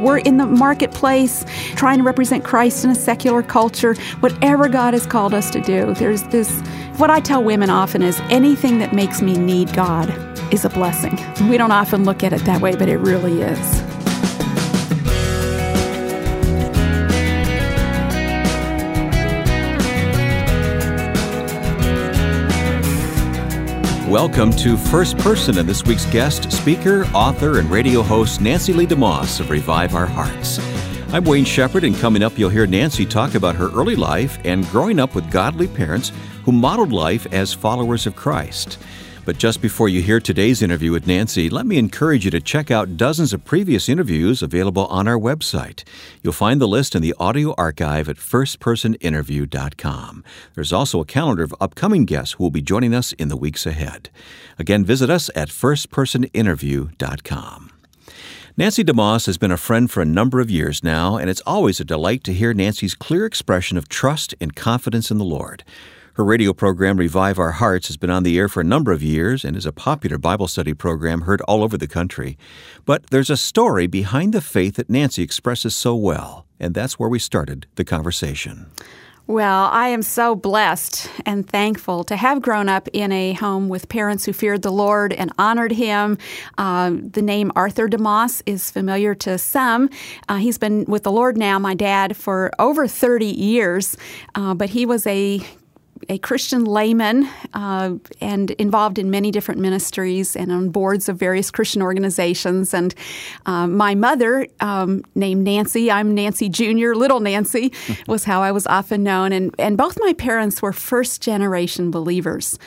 We're in the marketplace trying to represent Christ in a secular culture. Whatever God has called us to do, there's this. What I tell women often is anything that makes me need God is a blessing. We don't often look at it that way, but it really is. Welcome to First Person and this week's guest, speaker, author, and radio host Nancy Lee DeMoss of Revive Our Hearts. I'm Wayne Shepherd, and coming up, you'll hear Nancy talk about her early life and growing up with godly parents who modeled life as followers of Christ. But just before you hear today's interview with Nancy, let me encourage you to check out dozens of previous interviews available on our website. You'll find the list in the audio archive at firstpersoninterview.com. There's also a calendar of upcoming guests who will be joining us in the weeks ahead. Again, visit us at firstpersoninterview.com. Nancy DeMoss has been a friend for a number of years now, and it's always a delight to hear Nancy's clear expression of trust and confidence in the Lord. Her radio program, Revive Our Hearts, has been on the air for a number of years and is a popular Bible study program heard all over the country. But there's a story behind the faith that Nancy expresses so well, and that's where we started the conversation. Well, I am so blessed and thankful to have grown up in a home with parents who feared the Lord and honored Him. Uh, the name Arthur DeMoss is familiar to some. Uh, he's been with the Lord now, my dad, for over 30 years, uh, but he was a a Christian layman uh, and involved in many different ministries and on boards of various Christian organizations. And uh, my mother, um, named Nancy, I'm Nancy Jr., Little Nancy, was how I was often known. And, and both my parents were first generation believers.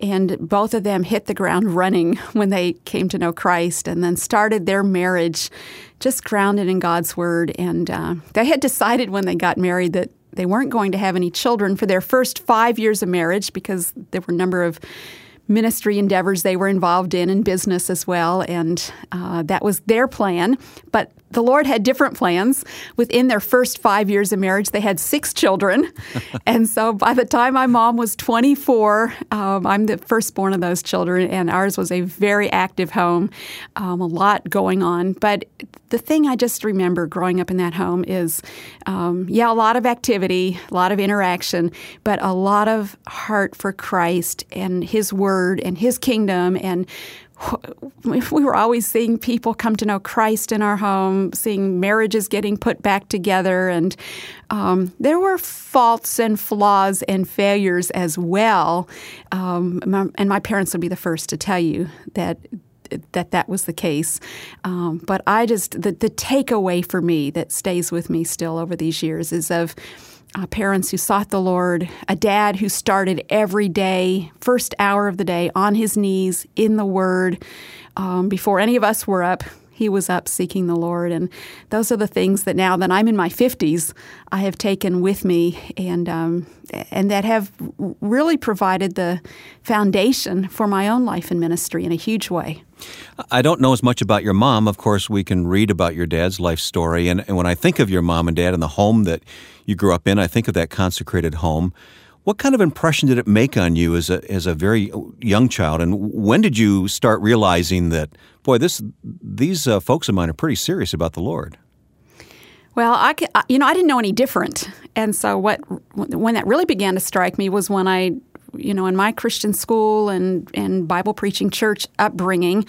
And both of them hit the ground running when they came to know Christ and then started their marriage just grounded in God's Word. And uh, they had decided when they got married that they weren't going to have any children for their first five years of marriage because there were a number of ministry endeavors they were involved in and business as well. And uh, that was their plan. But the Lord had different plans. Within their first five years of marriage, they had six children. and so by the time my mom was 24, um, I'm the firstborn of those children, and ours was a very active home, um, a lot going on. But the thing I just remember growing up in that home is, um, yeah, a lot of activity, a lot of interaction, but a lot of heart for Christ and His Word and His kingdom and we were always seeing people come to know Christ in our home, seeing marriages getting put back together, and um, there were faults and flaws and failures as well. Um, and my parents would be the first to tell you that that that was the case. Um, but I just the the takeaway for me that stays with me still over these years is of uh, parents who sought the Lord, a dad who started every day, first hour of the day, on his knees in the Word. Um, before any of us were up, he was up seeking the Lord. And those are the things that now that I'm in my 50s, I have taken with me and, um, and that have really provided the foundation for my own life and ministry in a huge way. I don't know as much about your mom. Of course, we can read about your dad's life story. And, and when I think of your mom and dad and the home that you grew up in, I think of that consecrated home. What kind of impression did it make on you as a, as a very young child? And when did you start realizing that, boy, this, these uh, folks of mine are pretty serious about the Lord? Well, I, you know, I didn't know any different, and so what when that really began to strike me was when I you know, in my Christian school and, and Bible preaching church upbringing,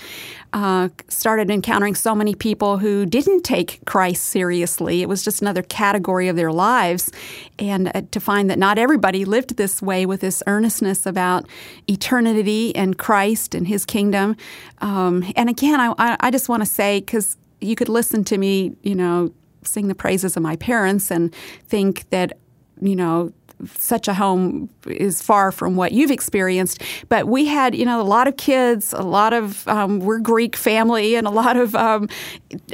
uh, started encountering so many people who didn't take Christ seriously. It was just another category of their lives. And uh, to find that not everybody lived this way with this earnestness about eternity and Christ and his kingdom. Um, and again, I, I just want to say, because you could listen to me, you know, sing the praises of my parents and think that, you know, such a home is far from what you've experienced. But we had, you know, a lot of kids, a lot of, um, we're Greek family, and a lot of um,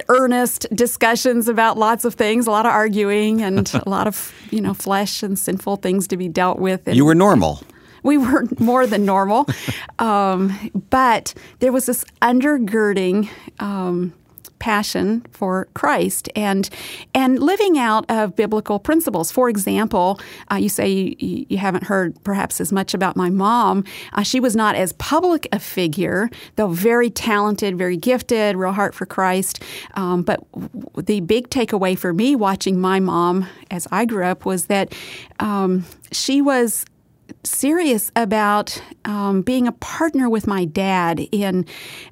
earnest discussions about lots of things, a lot of arguing, and a lot of, you know, flesh and sinful things to be dealt with. And, you were normal we were more than normal. um, but there was this undergirding um, passion for Christ and and living out of biblical principles. For example, uh, you say you, you, haven't heard perhaps as much about my mom. Uh, she was not as public a figure, though very talented, very gifted, real heart for Christ. Um, but the big takeaway for me watching my mom as I grew up was that um, she was serious about um, being a partner with my dad in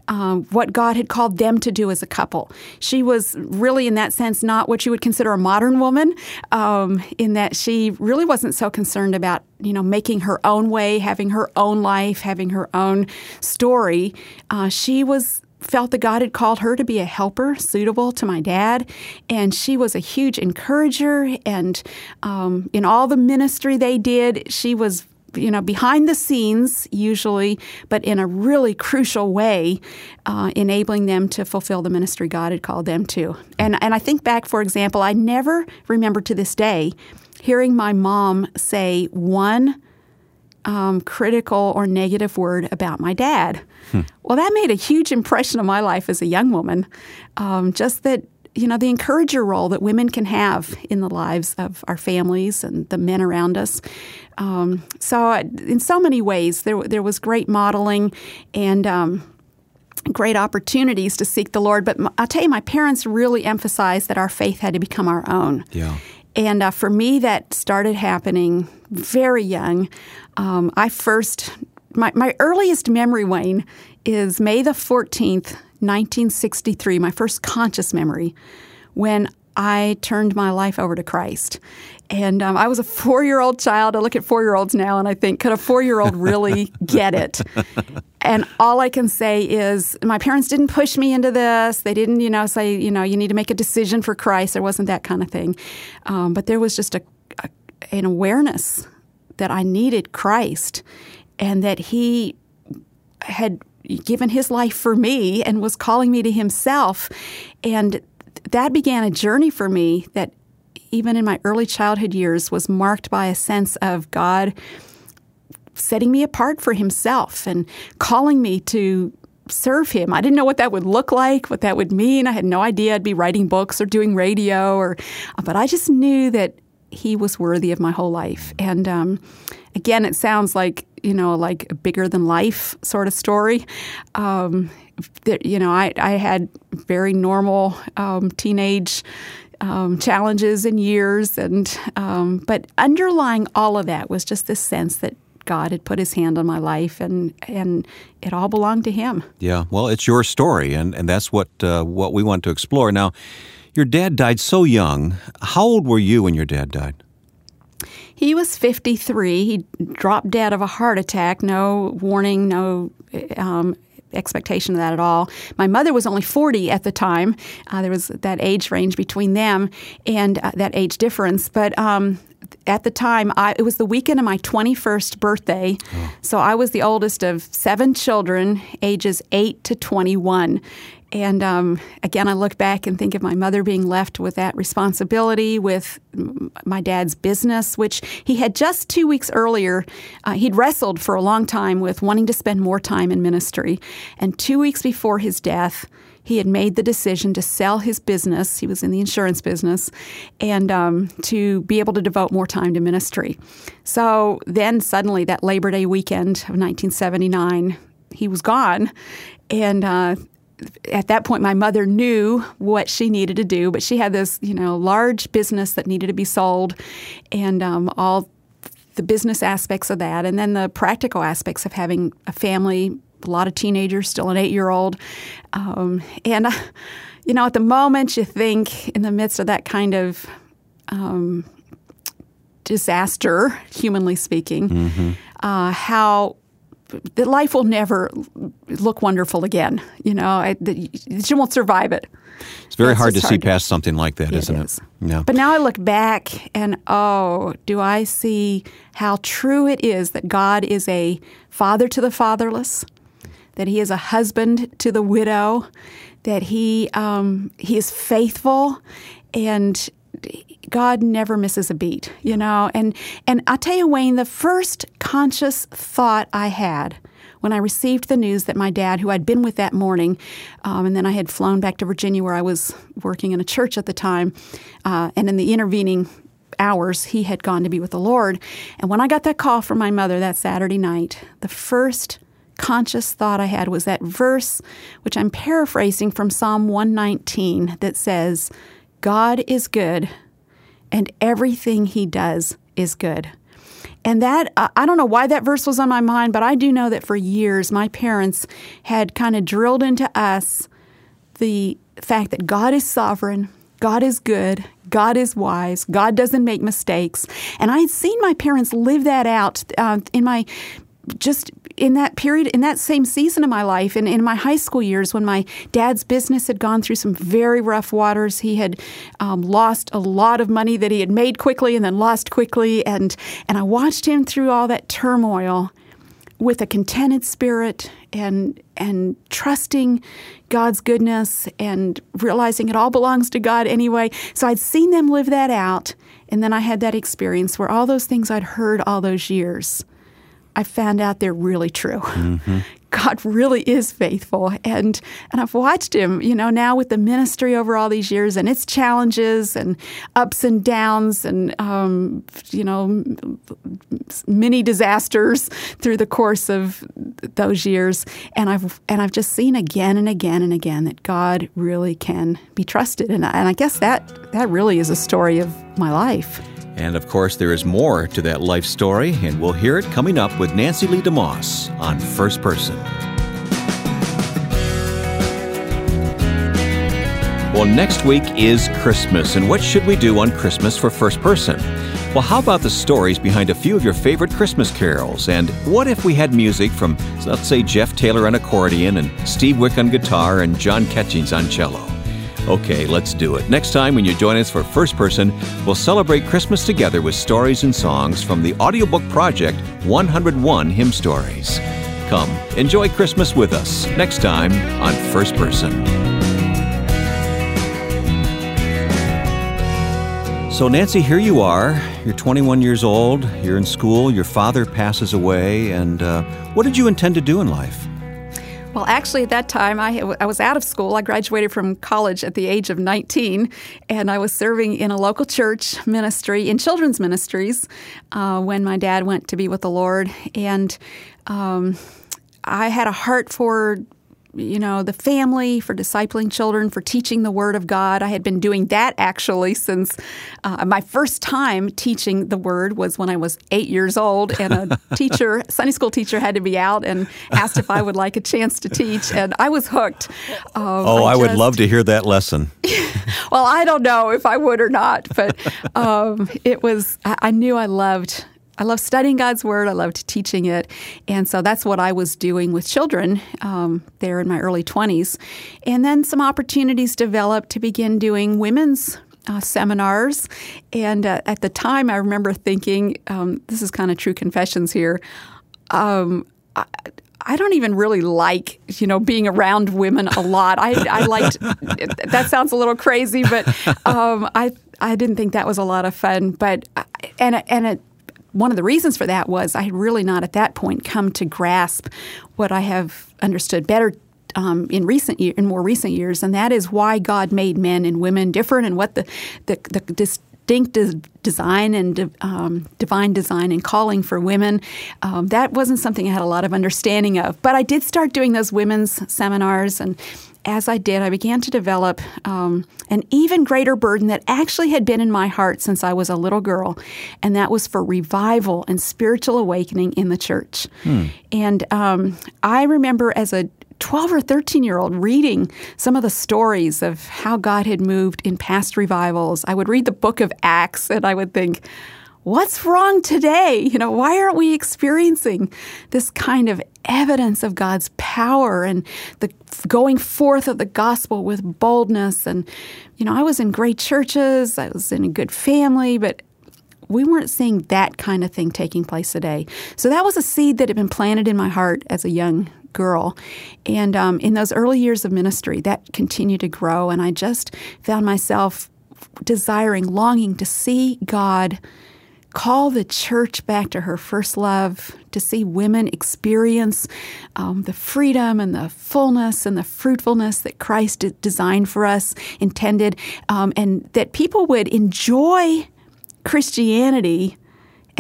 um, what God had called them to do as a couple. She was really, in that sense, not what you would consider a modern woman, um, in that she really wasn't so concerned about you know making her own way, having her own life, having her own story. Uh, she was felt that God had called her to be a helper suitable to my dad. And she was a huge encourager. And um, in all the ministry they did, she was you know, behind the scenes usually, but in a really crucial way, uh, enabling them to fulfill the ministry God had called them to. And and I think back, for example, I never remember to this day hearing my mom say one um, critical or negative word about my dad. Hmm. Well, that made a huge impression on my life as a young woman. Um, just that, you know, the encourager role that women can have in the lives of our families and the men around us. Um, so, in so many ways, there, there was great modeling and um, great opportunities to seek the Lord. But I'll tell you, my parents really emphasized that our faith had to become our own. Yeah. And uh, for me, that started happening very young. Um, I first, my, my earliest memory, Wayne, is May the 14th, 1963, my first conscious memory, when I turned my life over to Christ. And um, I was a four year old child. I look at four year olds now and I think, could a four year old really get it? And all I can say is, my parents didn't push me into this. They didn't, you know, say, you know, you need to make a decision for Christ. There wasn't that kind of thing. Um, but there was just a, a, an awareness that I needed Christ and that He had given His life for me and was calling me to Himself. And that began a journey for me that even in my early childhood years was marked by a sense of God setting me apart for himself and calling me to serve him. I didn't know what that would look like, what that would mean. I had no idea I'd be writing books or doing radio or but I just knew that he was worthy of my whole life. And um, again, it sounds like you know, like a bigger than life sort of story. Um, that, you know, I, I had very normal um, teenage um, challenges and years, and um, but underlying all of that was just this sense that God had put His hand on my life, and and it all belonged to Him. Yeah, well, it's your story, and and that's what uh, what we want to explore now. Your dad died so young. How old were you when your dad died? He was 53. He dropped dead of a heart attack. No warning, no um, expectation of that at all. My mother was only 40 at the time. Uh, there was that age range between them and uh, that age difference. But um, at the time, I, it was the weekend of my 21st birthday. Oh. So I was the oldest of seven children, ages 8 to 21. And um, again, I look back and think of my mother being left with that responsibility with my dad's business, which he had just two weeks earlier. Uh, he'd wrestled for a long time with wanting to spend more time in ministry. And two weeks before his death, he had made the decision to sell his business. He was in the insurance business, and um, to be able to devote more time to ministry. So then, suddenly, that Labor Day weekend of 1979, he was gone, and uh, at that point, my mother knew what she needed to do, but she had this, you know, large business that needed to be sold, and um, all the business aspects of that, and then the practical aspects of having a family, a lot of teenagers, still an eight-year-old, um, and uh, you know, at the moment, you think in the midst of that kind of um, disaster, humanly speaking, mm-hmm. uh, how that life will never look wonderful again. You know, I, she won't survive it. It's very hard to hard see to, past something like that, isn't it? Is. it? Yeah. But now I look back and oh, do I see how true it is that God is a father to the fatherless, that He is a husband to the widow, that He um, He is faithful, and God never misses a beat, you know. And and I'll tell you, Wayne, the first conscious thought I had when I received the news that my dad, who I'd been with that morning, um, and then I had flown back to Virginia where I was working in a church at the time, uh, and in the intervening hours, he had gone to be with the Lord. And when I got that call from my mother that Saturday night, the first conscious thought I had was that verse, which I'm paraphrasing from Psalm 119, that says, God is good and everything he does is good. And that, I don't know why that verse was on my mind, but I do know that for years my parents had kind of drilled into us the fact that God is sovereign, God is good, God is wise, God doesn't make mistakes. And I had seen my parents live that out uh, in my just in that period, in that same season of my life, and in my high school years, when my dad's business had gone through some very rough waters, he had um, lost a lot of money that he had made quickly and then lost quickly, and and I watched him through all that turmoil with a contented spirit and and trusting God's goodness and realizing it all belongs to God anyway. So I'd seen them live that out, and then I had that experience where all those things I'd heard all those years I found out they're really true. Mm-hmm. God really is faithful, and and I've watched Him, you know, now with the ministry over all these years, and its challenges and ups and downs, and um, you know, many disasters through the course of those years, and I've and I've just seen again and again and again that God really can be trusted, and I, and I guess that that really is a story of my life. And of course, there is more to that life story, and we'll hear it coming up with Nancy Lee DeMoss on First Person. Well, next week is Christmas, and what should we do on Christmas for First Person? Well, how about the stories behind a few of your favorite Christmas carols? And what if we had music from, let's say, Jeff Taylor on accordion and Steve Wick on guitar and John Ketchings on cello? Okay, let's do it. Next time, when you join us for First Person, we'll celebrate Christmas together with stories and songs from the audiobook project 101 Hymn Stories. Come, enjoy Christmas with us next time on First Person. So, Nancy, here you are. You're 21 years old. You're in school. Your father passes away. And uh, what did you intend to do in life? Well, actually, at that time, I, I was out of school. I graduated from college at the age of 19, and I was serving in a local church ministry, in children's ministries, uh, when my dad went to be with the Lord. And um, I had a heart for you know, the family, for discipling children, for teaching the Word of God. I had been doing that actually since uh, my first time teaching the Word was when I was eight years old, and a teacher, Sunday school teacher, had to be out and asked if I would like a chance to teach, and I was hooked. Um, oh, I, I just, would love to hear that lesson. well, I don't know if I would or not, but um, it was. I, I knew I loved I love studying God's Word. I loved teaching it. And so that's what I was doing with children um, there in my early 20s. And then some opportunities developed to begin doing women's uh, seminars. And uh, at the time, I remember thinking, um, this is kind of true confessions here. Um, I, I don't even really like, you know, being around women a lot. I, I liked, that sounds a little crazy, but um, I, I didn't think that was a lot of fun. But, uh, and, and it, one of the reasons for that was I had really not at that point come to grasp what I have understood better um, in recent year, in more recent years, and that is why God made men and women different, and what the the, the distinct design and um, divine design and calling for women. Um, that wasn't something I had a lot of understanding of, but I did start doing those women's seminars and as I did, I began to develop um, an even greater burden that actually had been in my heart since I was a little girl, and that was for revival and spiritual awakening in the church. Hmm. And um, I remember as a 12 or 13 year old reading some of the stories of how God had moved in past revivals. I would read the book of Acts and I would think, what's wrong today? You know, why aren't we experiencing this kind of evidence of God's power and the going forth of the gospel with boldness. And, you know, I was in great churches, I was in a good family, but we weren't seeing that kind of thing taking place today. So that was a seed that had been planted in my heart as a young girl. And um, in those early years of ministry, that continued to grow. And I just found myself desiring, longing to see God call the church back to her first love, to see women experience um, the freedom and the fullness and the fruitfulness that Christ designed for us, intended, um, and that people would enjoy Christianity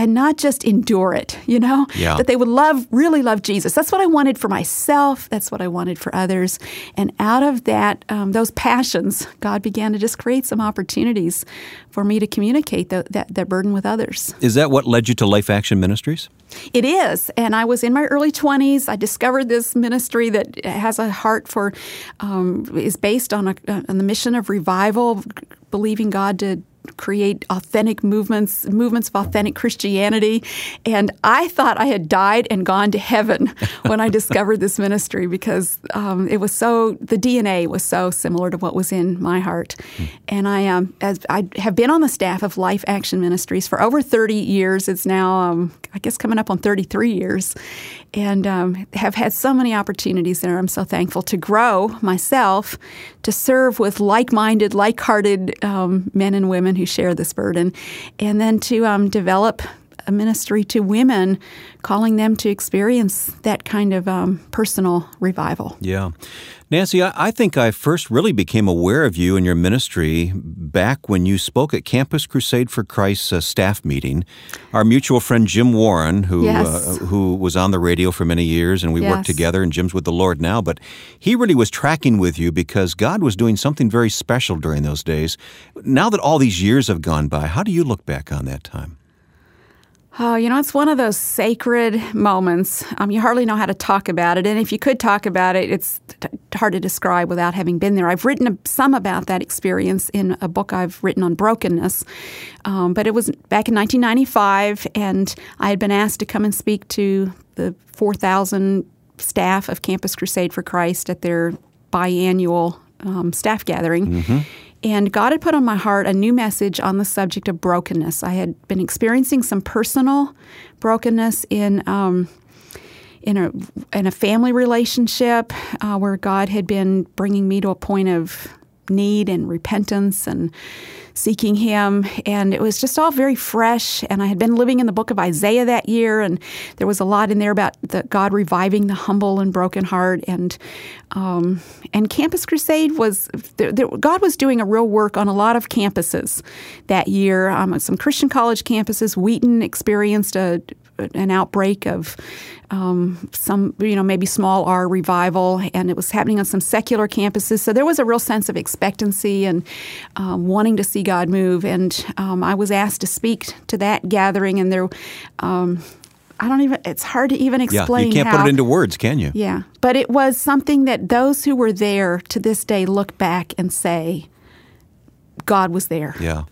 and not just endure it, you know? Yeah. That they would love, really love Jesus. That's what I wanted for myself. That's what I wanted for others. And out of that, um, those passions, God began to just create some opportunities for me to communicate the, that, that burden with others. Is that what led you to Life Action Ministries? It is. And I was in my early 20s. I discovered this ministry that has a heart for, um, is based on, a, on the mission of revival, believing God to create authentic movements, movements of authentic Christianity. And I thought I had died and gone to heaven when I discovered this ministry because um, it was so, the DNA was so similar to what was in my heart. Mm. And I, um, as I have been on the staff of Life Action Ministries for over 30 years. It's now, um, I guess, coming up on 33 years. And um, have had so many opportunities there. I'm so thankful to grow myself, to serve with like minded, like hearted um, men and women who share this burden, and then to um, develop a ministry to women, calling them to experience that kind of um, personal revival. Yeah. Nancy, I, I, think I first really became aware of you and your ministry back when you spoke at Campus Crusade for Christ's uh, staff meeting. Our mutual friend Jim Warren, who yes. uh, who was on the radio for many years, and we yes. worked together, and Jim's with the Lord now, but he really was tracking with you because God was doing something very special during those days. Now that all these years have gone by, how do you look back on that time? Oh, you know, it's one of those sacred moments. Um, you hardly know how to talk about it. And if you could talk about it, it's t- hard to describe without having been there. I've written a, some about that experience in a book I've written on brokenness. Um, but it was back in 1995, and I had been asked to come and speak to the 4,000 staff of Campus Crusade for Christ at their biannual um, staff gathering. Mm-hmm. And God had put on my heart a new message on the subject of brokenness. I had been experiencing some personal brokenness in um, in a in a family relationship uh, where God had been bringing me to a point of need and repentance and seeking Him. And it was just all very fresh. And I had been living in the book of Isaiah that year, and there was a lot in there about the God reviving the humble and broken heart. And um, and Campus Crusade was there, there, God was doing a real work on a lot of campuses that year. Um, some Christian college campuses. Wheaton experienced a an outbreak of um, some, you know, maybe small R revival, and it was happening on some secular campuses. So there was a real sense of expectancy and um, wanting to see God move. And um, I was asked to speak to that gathering, and there. Um, I don't even, it's hard to even explain. Yeah, you can't how, put it into words, can you? Yeah. But it was something that those who were there to this day look back and say, God was there. Yeah.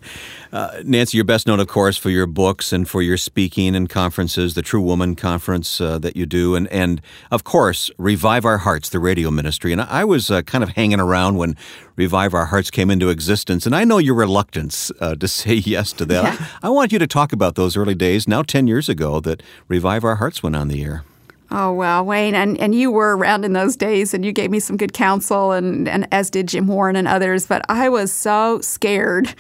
Uh, Nancy, you're best known, of course, for your books and for your speaking and conferences, the True Woman Conference uh, that you do, and, and of course, Revive Our Hearts, the radio ministry. And I was uh, kind of hanging around when Revive Our Hearts came into existence, and I know your reluctance uh, to say yes to that. Yeah. I, I want you to talk about those early days, now 10 years ago, that Revive Our Hearts went on the air. Oh well, Wayne, and, and you were around in those days, and you gave me some good counsel, and, and as did Jim Warren and others. But I was so scared,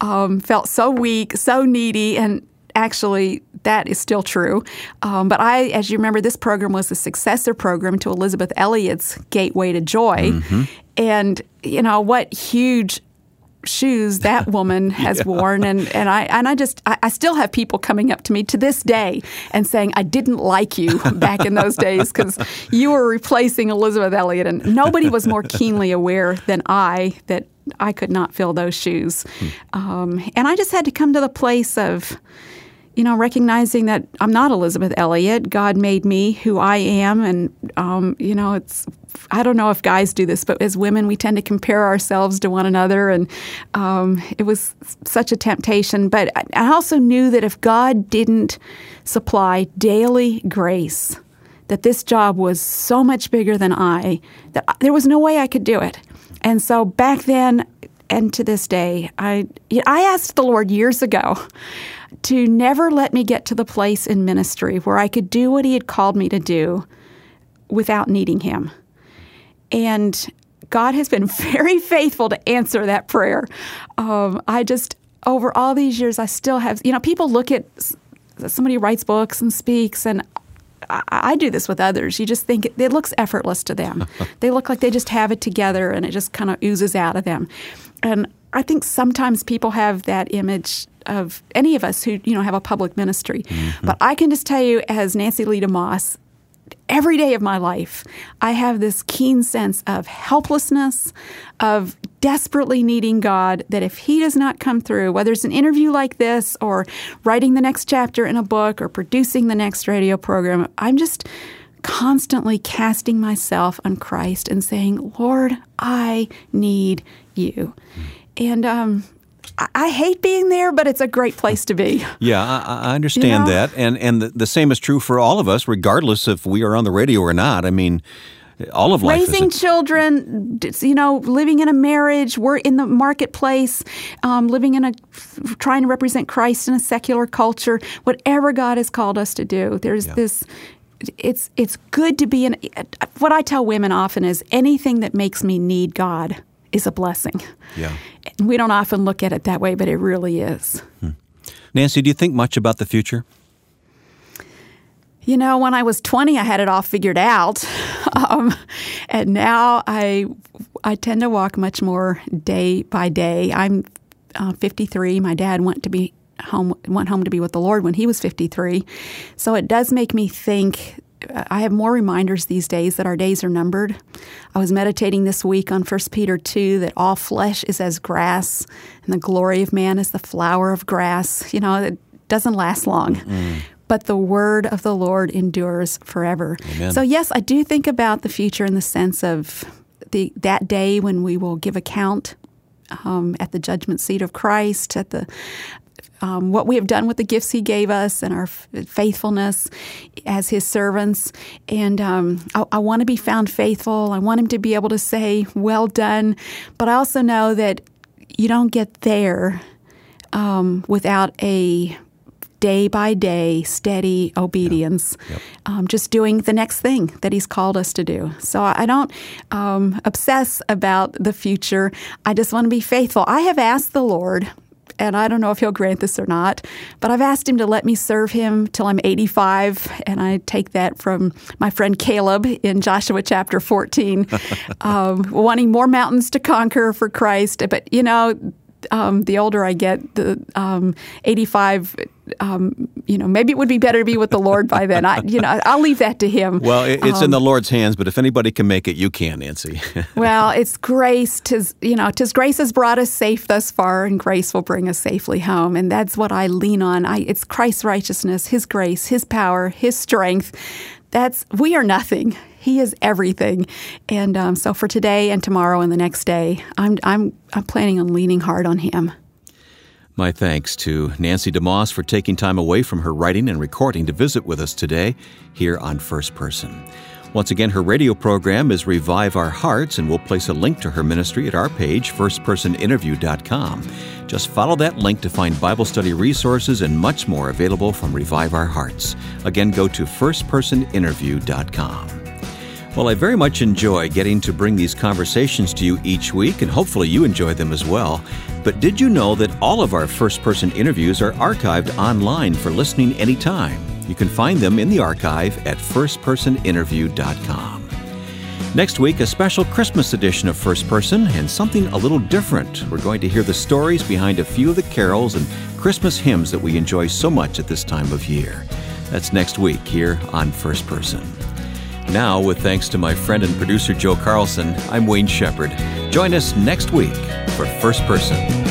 um, felt so weak, so needy, and actually that is still true. Um, but I, as you remember, this program was a successor program to Elisabeth Elliot's Gateway to Joy, mm-hmm. and you know what huge shoes that woman has yeah. worn and, and I and I just I, I, still have people coming up to me to this day and saying I didn't like you back in those days because you were replacing Elisabeth Elliot and nobody was more keenly aware than I that I could not fill those shoes hmm. um, and I just had to come to the place of you know, recognizing that I'm not Elisabeth Elliot. God made me who I am, and um, you know, it's. I don't know if guys do this, but as women, we tend to compare ourselves to one another, and um, it was such a temptation. But I also knew that if God didn't supply daily grace, that this job was so much bigger than I that there was no way I could do it. And so back then, and to this day, I I asked the Lord years ago to never let me get to the place in ministry where I could do what He had called me to do without needing Him. And God has been very faithful to answer that prayer. Um, I just over all these years, I still have, you know, people look at somebody writes books and speaks, and I, I do this with others. You just think it, it looks effortless to them. they look like they just have it together and it just kind of oozes out of them. And I think sometimes people have that image of any of us who you know have a public ministry. Mm-hmm. But I can just tell you, as Nancy Lee DeMoss, every day of my life, I have this keen sense of helplessness, of desperately needing God, that if He does not come through, whether it's an interview like this, or writing the next chapter in a book, or producing the next radio program, I'm just constantly casting myself on Christ and saying, Lord, I need you. And um, I hate being there, but it's a great place to be. Yeah, I, I understand you know? that, and and the, the, same is true for all of us, regardless if we are on the radio or not. I mean. All of life raising children, you know, living in a marriage, we're in the marketplace, um, living in a, trying to represent Christ in a secular culture. Whatever God has called us to do, there's yeah. this it's it's good to be in what I tell women often is anything that makes me need God is a blessing. Yeah. We don't often look at it that way, but it really is. Hmm. Nancy, do you think much about the future? You know, when I was 20, I had it all figured out. Um, and now I, I tend to walk much more day by day. I'm uh, 53. My dad went to be home went home to be with the Lord when he was 53. So it does make me think I have more reminders these days that our days are numbered. I was meditating this week on 1 Peter 2 that all flesh is as grass and the glory of man is the flower of grass. You know, it doesn't last long. Mm-hmm. But the word of the Lord endures forever. Amen. So yes, I do think about the future in the sense of the that day when we will give account um, at the judgment seat of Christ, at the um, what we have done with the gifts He gave us and our f- faithfulness as His servants. And um, I, I want to be found faithful. I want Him to be able to say, Well done. But I also know that you don't get there um, without a day by day, steady obedience, yep. Yep. Um, just doing the next thing that He's called us to do. So I don't um, obsess about the future. I just want to be faithful. I have asked the Lord and I don't know if he'll grant this or not, but I've asked him to let me serve him till I'm 85, and I take that from my friend Caleb in Joshua chapter 14, um, wanting more mountains to conquer for Christ. But, you know, um, the older I get, the um, 85, um, you know, maybe it would be better to be with the Lord by then. I, you know, I'll leave that to Him. Well, it's in the um, Lord's hands, but if anybody can make it, you can, Nancy. well, it's grace. Tis, you know, tis grace has brought us safe thus far, and grace will bring us safely home. And that's what I lean on. I, it's Christ's righteousness, His grace, His power, His strength. That's we are nothing. He is everything. And um, so for today and tomorrow and the next day, I'm, I'm, I'm planning on leaning hard on Him. My thanks to Nancy DeMoss for taking time away from her writing and recording to visit with us today here on First Person. Once again, her radio program is Revive Our Hearts, and we'll place a link to her ministry at our page, firstpersoninterview.com. Just follow that link to find Bible study resources and much more available from Revive Our Hearts. Again, go to firstpersoninterview.com. Well, I very much enjoy getting to bring these conversations to you each week, and hopefully you enjoy them as well. But did you know that all of our first person interviews are archived online for listening anytime? You can find them in the archive at firstpersoninterview.com. Next week, a special Christmas edition of First Person and something a little different. We're going to hear the stories behind a few of the carols and Christmas hymns that we enjoy so much at this time of year. That's next week here on First Person. Now, with thanks to my friend and producer Joe Carlson, I'm Wayne Shepherd. Join us next week for First Person.